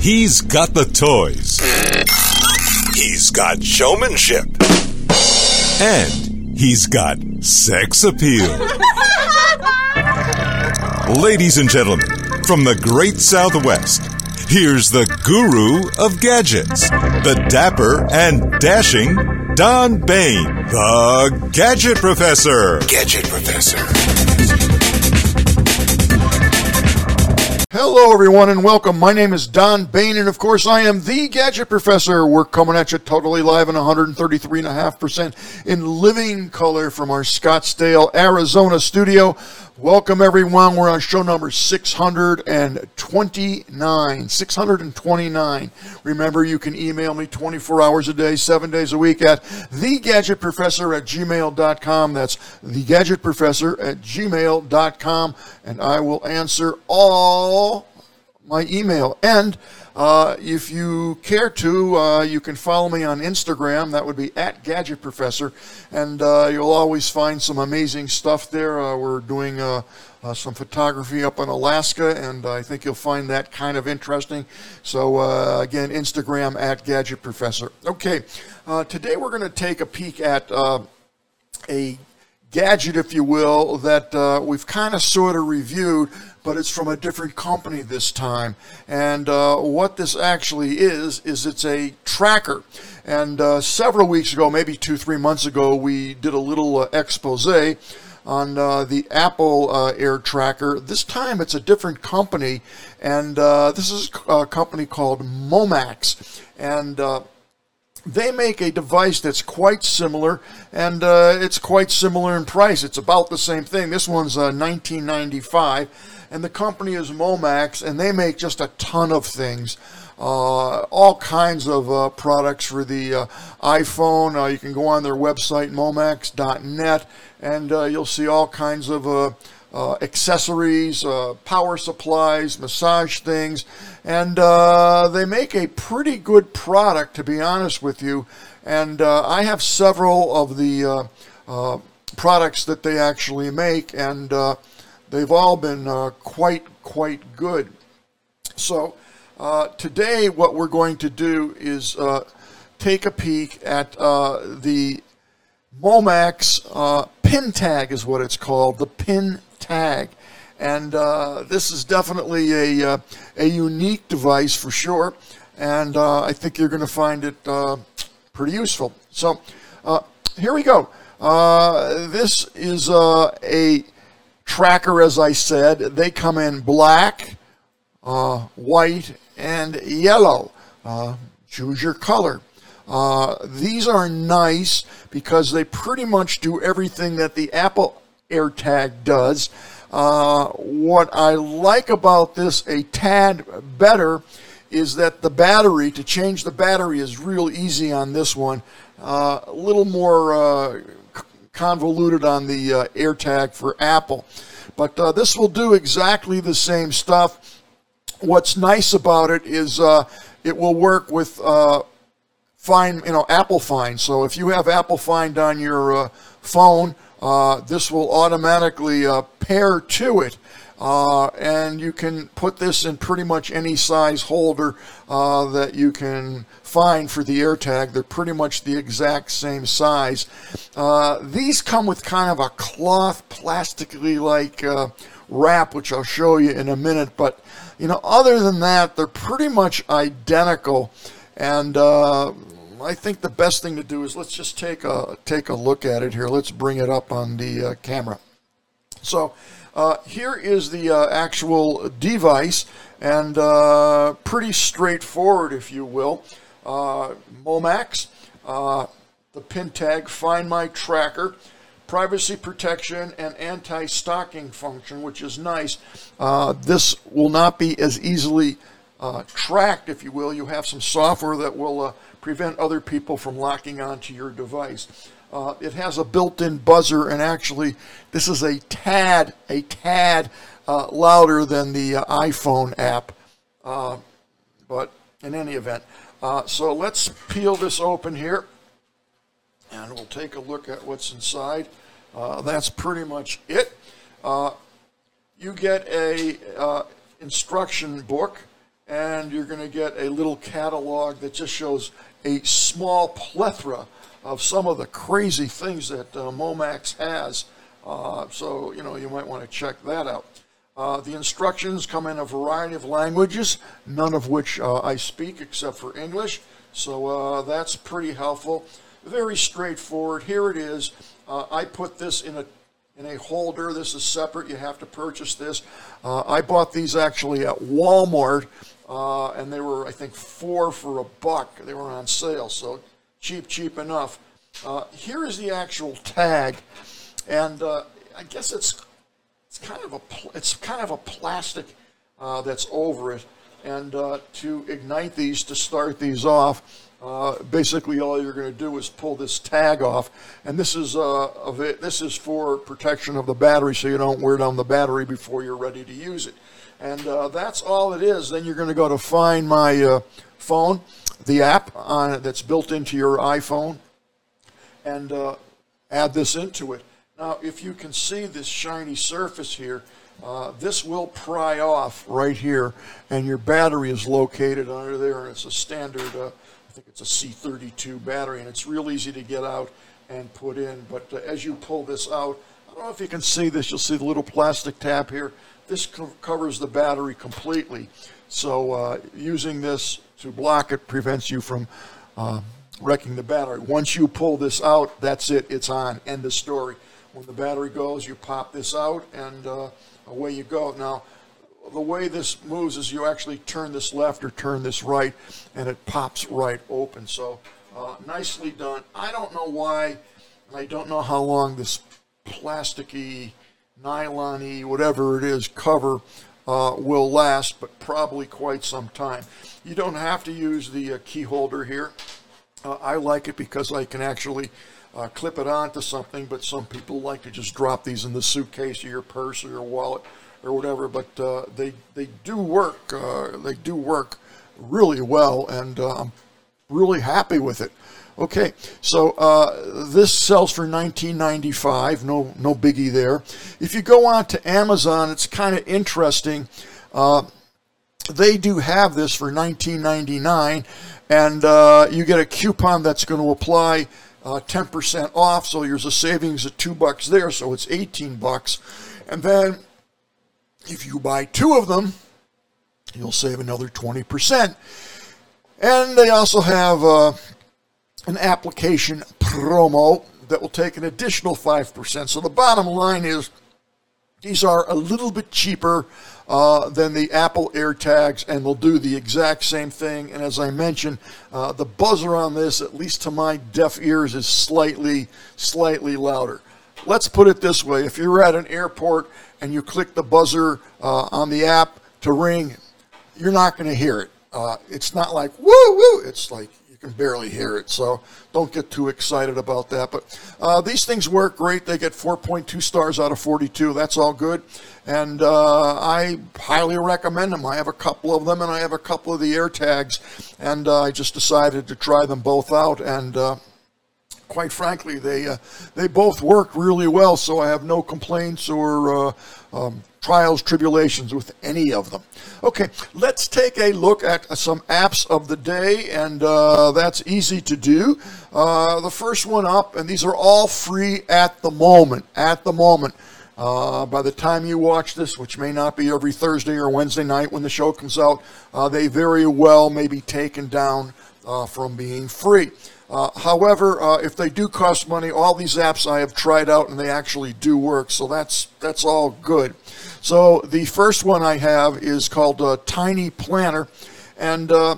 He's got the toys. He's got showmanship. And he's got sex appeal. Ladies and gentlemen, from the great Southwest, here's the guru of gadgets, the dapper and dashing Don Baine, the Gadget Professor. Gadget Professor. Hello, everyone, and welcome. My name is Don Baine, and of course, I am the Gadget Professor. We're coming at you totally live in 133.5% in living color from our Scottsdale, Arizona studio. Welcome, everyone. We're on show number 629. 629. Remember, you can email me 24 hours a day, seven days a week at thegadgetprofessor at gmail.com. That's thegadgetprofessor at gmail.com. And I will answer all my email. And uh, if you care to, uh, you can follow me on Instagram. That would be at Gadget Professor, and uh, you'll always find some amazing stuff there. Uh, we're doing uh, uh, some photography up in Alaska, and I think you'll find that kind of interesting. So again, Instagram at Gadget Professor. Okay, today we're going to take a peek at a gadget, if you will, that we've kind of sort of reviewed but it's from a different company this time. And uh, what this actually is, is it's a tracker. And uh, several weeks ago, maybe two, three months ago, we did a little uh, expose on uh, the Apple uh, Air Tracker. This time it's a different company, and uh, this is a company called Momax. And they make a device that's quite similar, and uh, it's quite similar in price. It's about the same thing. This one's uh, 1995 and the company is Momax, and they make just a ton of things. Uh, all kinds of uh, products for the uh, iPhone. Uh, you can go on their website, momax.net, and uh, you'll see all kinds of uh, accessories, power supplies, massage things, and they make a pretty good product, to be honest with you. And I have several of the products that they actually make, and they've all been uh, quite, quite good. So uh, today, what we're going to do is uh, take a peek at uh, the Momax uh, pin tag, is what it's called, the pin tag. And uh, this is definitely a, a unique device for sure. And I think you're going to find it pretty useful. So here we go. this is a tracker, as I said, they come in black, uh, white, and yellow. Uh, choose your color. Uh, these are nice because they pretty much do everything that the Apple AirTag does. Uh, what I like about this a tad better is that the battery, to change the battery is real easy on this one. Uh, a little more uh, convoluted on the uh, AirTag for Apple. But uh, this will do exactly the same stuff. What's nice about it is uh, it will work with uh, Find, you know, Apple Find. So if you have Apple Find on your phone, uh, this will automatically uh, pair to it. Uh, and you can put this in pretty much any size holder uh, that you can find for the AirTag. They're pretty much the exact same size. Uh, these come with kind of a cloth, plastically like uh, wrap, which I'll show you in a minute. But you know, other than that, they're pretty much identical. And I think the best thing to do is let's just take a take a look at it here. Let's bring it up on the uh, camera. So uh, here is the uh, actual device, and uh, pretty straightforward, if you will. Uh, Momax, uh, the PinTag, Find My Tracker, privacy protection, and anti-stalking function, which is nice. This will not be as easily tracked, if you will. You have some software that will prevent other people from locking onto your device. Uh, it has a built-in buzzer, and actually, this is a tad, a tad uh, louder than the uh, iPhone app. Uh, but in any event, uh, so let's peel this open here, and we'll take a look at what's inside. Uh, that's pretty much it. you get a instruction book, and you're going to get a little catalog that just shows a small plethora of some of the crazy things that uh, Momax has. Uh, so, you know, you might want to check that out. Uh, the instructions come in a variety of languages, none of which uh, I speak except for English. So uh, that's pretty helpful. Very straightforward. Here it is. Uh, I put this in a in a holder. This is separate. You have to purchase this. I bought these actually at Walmart, uh, and they were, I think, four for a buck. They were on sale, so cheap, cheap enough. Uh, here is the actual tag, and uh, I guess it's it's kind of a it's kind of a plastic uh, that's over it. And uh, to ignite these, to start these off, uh, basically all you're going to do is pull this tag off, and this is uh, this is for protection of the battery, so you don't wear down the battery before you're ready to use it. And uh, that's all it is. Then you're going to go to find my uh, phone, the app on that's built into your iPhone, and uh, add this into it. Now, if you can see this shiny surface here, uh, this will pry off right here, and your battery is located under there, and it's a standard, uh, I think it's a C32 battery, and it's real easy to get out and put in. But uh, as you pull this out, I don't know if you can see this, you'll see the little plastic tab here. This co- covers the battery completely. So uh, using this to block it prevents you from uh, wrecking the battery. Once you pull this out, that's it, it's on, end of story. When the battery goes, you pop this out, and uh, away you go. Now, the way this moves is you actually turn this left or turn this right, and it pops right open. So uh, nicely done. I don't know why, I don't know how long this plasticky, nylon-y, whatever it is, cover uh, will last, but probably quite some time. You don't have to use the uh, key holder here. Uh, I like it because I can actually uh, clip it onto something, but some people like to just drop these in the suitcase or your purse or your wallet or whatever. But uh, they they do work. Uh, they do work really well, and I'm really happy with it. Okay, so uh, this sells for 19.95. No no biggie there. If you go on to Amazon, it's kind of interesting. Uh, they do have this for 19.99, and you get a coupon that's going to apply uh, 10% off. So there's a savings of two bucks there. So it's 18 bucks. And then if you buy two of them, you'll save another 20%. And they also have uh, an application promo that will take an additional 5%. So the bottom line is these are a little bit cheaper uh, than the Apple AirTags, and they'll do the exact same thing. And as I mentioned, uh, the buzzer on this, at least to my deaf ears, is slightly, slightly louder. Let's put it this way: if you're at an airport and you click the buzzer uh, on the app to ring, you're not going to hear it. Uh, it's not like woo woo. It's like you can barely hear it. So don't get too excited about that. But uh, these things work great. They get 4.2 stars out of 42. That's all good. And uh, I highly recommend them. I have a couple of them and I have a couple of the AirTags. And uh, I just decided to try them both out. And uh, quite frankly, they uh, they both work really well. So I have no complaints or uh, um, trials, tribulations with any of them. Okay, let's take a look at some apps of the day, and uh, that's easy to do. Uh, the first one up, and these are all free at the moment. At the moment. Uh, by the time you watch this, which may not be every Thursday or Wednesday night when the show comes out, uh, they very well may be taken down uh, from being free. Uh, however, uh, if they do cost money, all these apps I have tried out and they actually do work, so that's that's all good. So the first one I have is called uh, Tiny Planner, and uh,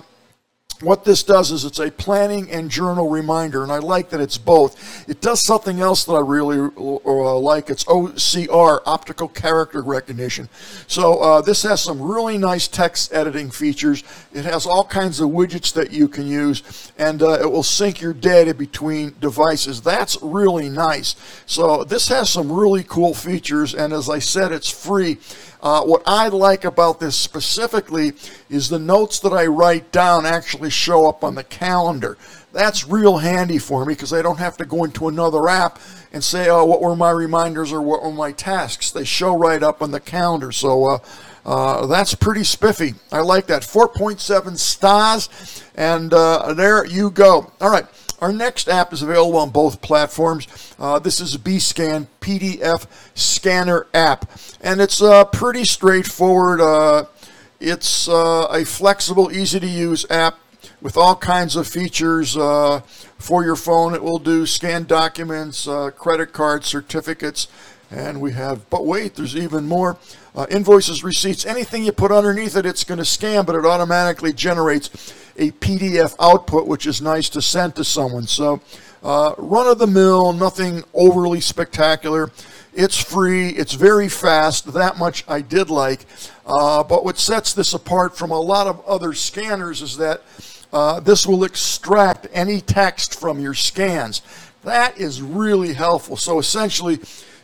what this does is it's a planning and journal reminder, and I like that it's both. It does something else that I really uh, like. It's OCR, optical character recognition. So uh, this has some really nice text editing features. It has all kinds of widgets that you can use, and uh, it will sync your data between devices. That's really nice. So this has some really cool features, and as I said, it's free. Uh, what I like about this specifically is the notes that I write down actually show up on the calendar. That's real handy for me because I don't have to go into another app and say, oh, what were my reminders or what were my tasks? They show right up on the calendar. So uh, Uh, that's pretty spiffy. I like that. 4.7 stars, and uh, there you go. All right. Our next app is available on both platforms. Uh, this is a BScan PDF scanner app, and it's uh, pretty straightforward. Uh, it's uh, a flexible, easy to use app with all kinds of features uh, for your phone. It will do scan documents, uh, credit cards, certificates, and we have, but wait, there's even more. Invoices, receipts, anything you put underneath it, it's going to scan, but it automatically generates a PDF output, which is nice to send to someone. So, uh, run of the mill, nothing overly spectacular. It's free, it's very fast, that much I did like. Uh, but what sets this apart from a lot of other scanners is that uh, this will extract any text from your scans. That is really helpful. So essentially,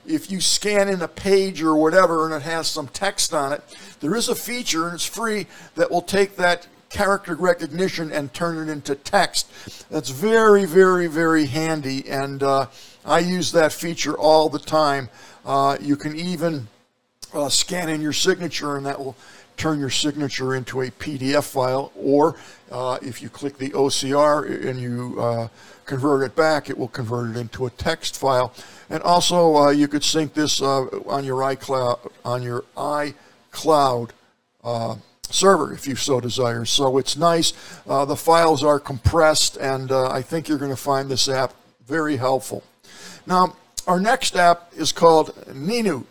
if you scan in a page or whatever and it has some text on it, there is a feature and it's free that will take that character recognition and turn it into text. That's very, very, very handy, and uh, I use that feature all the time. Uh, you can even uh, scan in your signature, and that will turn your signature into a PDF file, or uh, if you click the OCR and you uh, convert it back, it will convert it into a text file. And also, uh, you could sync this on your iCloud on your iCloud server if you so desire. So it's nice. Uh, the files are compressed, and I think you're going to find this app very helpful. Now, our next app is called Ninu,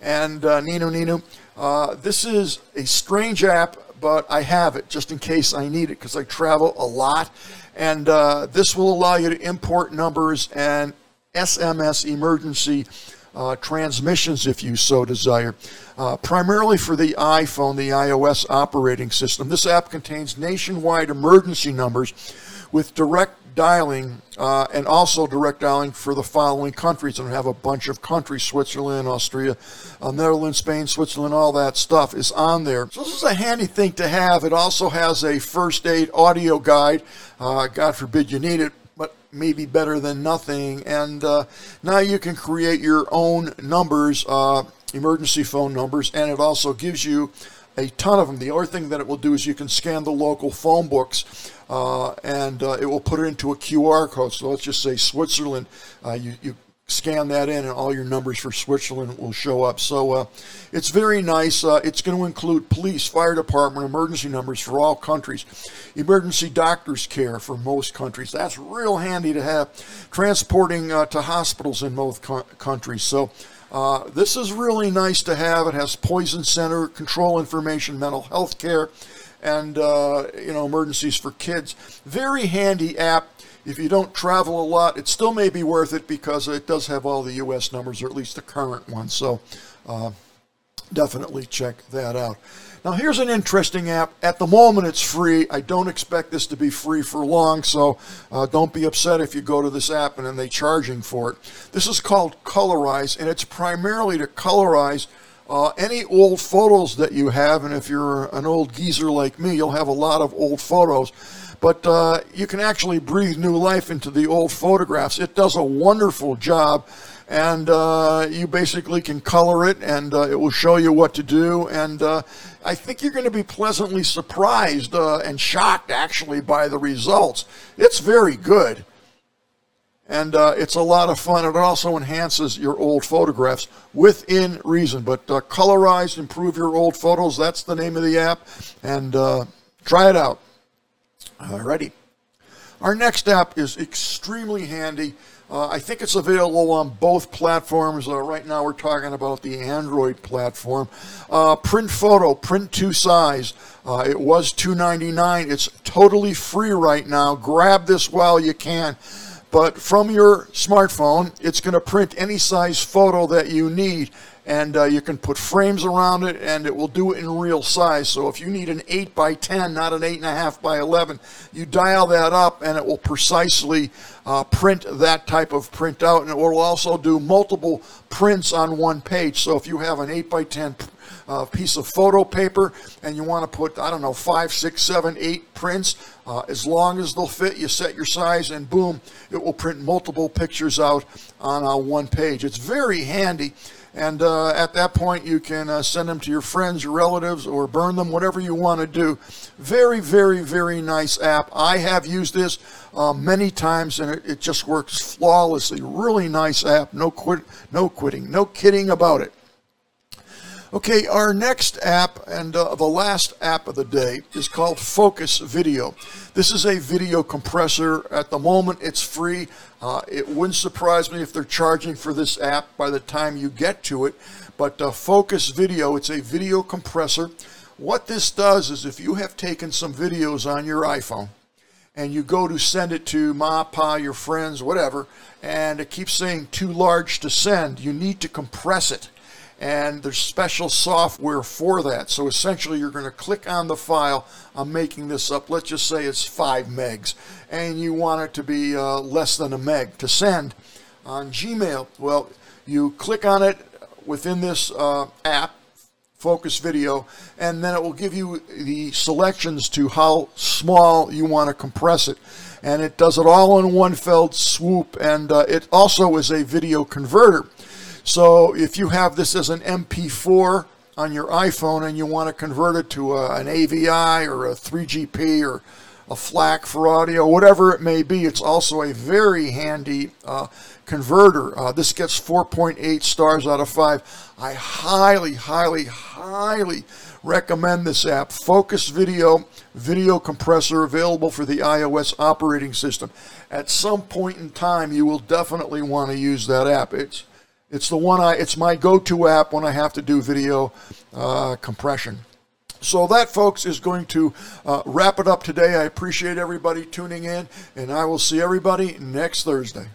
and Ninu Ninu. Uh, this is a strange app, but I have it just in case I need it because I travel a lot. And uh, this will allow you to import numbers and SMS emergency uh, transmissions if you so desire. Uh, primarily for the iPhone, the iOS operating system. This app contains nationwide emergency numbers with direct dialing uh, and also direct dialing for the following countries. And have a bunch of countries Switzerland, Austria, uh, Netherlands, Spain, Switzerland, all that stuff is on there. So this is a handy thing to have. It also has a first aid audio guide. Uh, God forbid you need it, maybe better than nothing. And uh, now you can create your own numbers, uh, emergency phone numbers, and it also gives you a ton of them. The other thing that it will do is you can scan the local phone books uh, and uh, it will put it into a QR code. So let's just say Switzerland. Uh, you, you scan that in and all your numbers for Switzerland will show up. So uh, it's very nice. Uh, it's going to include police, fire department, emergency numbers for all countries, emergency doctor's care for most countries. That's real handy to have. Transporting uh, to hospitals in most co- countries. So uh, this is really nice to have. It has poison center, control information, mental health care, and uh, you know emergencies for kids. Very handy app. If you don't travel a lot, it still may be worth it because it does have all the U.S. numbers, or at least the current ones. So uh, definitely check that out. Now, here's an interesting app. At the moment, it's free. I don't expect this to be free for long, so uh, don't be upset if you go to this app and then they charging for it. This is called Colorize, and it's primarily to colorize uh, any old photos that you have. And if you're an old geezer like me, you'll have a lot of old photos. But uh, you can actually breathe new life into the old photographs. It does a wonderful job and uh, you basically can color it and uh, it will show you what to do. And uh, i think you're going to be pleasantly surprised uh, and shocked actually by the results. It's very good. And uh, it's a lot of fun. It also enhances your old photographs within reason. But colorize improve your old photos. That's the name of the app. And try it out alrighty our next app is extremely handy uh, I think it's available on both platforms. Uh, right now, we're talking about the Android platform. Uh, print photo, print to size. Uh, it was $2.99. It's totally free right now. Grab this while you can. But from your smartphone, it's going to print any size photo that you need and uh, you can put frames around it and it will do it in real size. So if you need an 8 by 10 not an 8.5 by 11 you dial that up and it will precisely uh, print that type of printout and it will also do multiple prints on one page. So if you have an 8 by 10 uh, piece of photo paper and you want to put i don't know five six seven eight prints uh, as long as they'll fit you set your size and boom it will print multiple pictures out on uh, one page it's very handy And uh, at that point, you can uh, send them to your friends, your relatives, or burn them, whatever you want to do. Very, very, very nice app. I have used this uh, many times, and it, it just works flawlessly. Really nice app. No quit, no quitting, no kidding about it. Okay, our next app and uh, the last app of the day is called Focus Video. This is a video compressor. At the moment, it's free. Uh, it wouldn't surprise me if they're charging for this app by the time you get to it. But uh, Focus Video, it's a video compressor. What this does is if you have taken some videos on your iPhone, and you go to send it to ma, pa, your friends, whatever, and it keeps saying too large to send, you need to compress it and there's special software for that. So essentially, you're going to click on the file. I'm making this up. Let's just say it's five megs, and you want it to be uh, less than a meg to send on Gmail. Well, you click on it within this uh, app, Focus Video, and then it will give you the selections to how small you want to compress it. And it does it all in one fell swoop, and uh, it also is a video converter. So if you have this as an MP4 on your iPhone and you want to convert it to a, an AVI or a 3GP or a FLAC for audio, whatever it may be, it's also a very handy uh, converter. Uh, this gets 4.8 stars out of 5. I highly, highly, highly recommend this app. Focus Video, video compressor available for the iOS operating system. At some point in time, you will definitely want to use that app. It's it's the one I. It's my go-to app when I have to do video uh, compression. So that, folks, is going to uh, wrap it up today. I appreciate everybody tuning in, and I will see everybody next Thursday.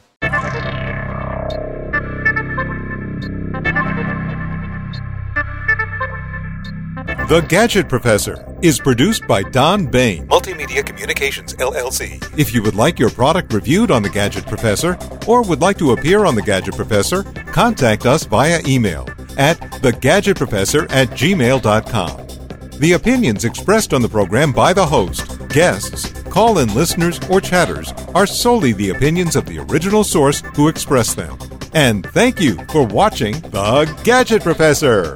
The Gadget Professor is produced by Don Baine, Multimedia Communications LLC. If you would like your product reviewed on The Gadget Professor or would like to appear on The Gadget Professor, contact us via email at thegadgetprofessor at gmail.com. The opinions expressed on the program by the host, guests, call in listeners, or chatters are solely the opinions of the original source who expressed them. And thank you for watching The Gadget Professor.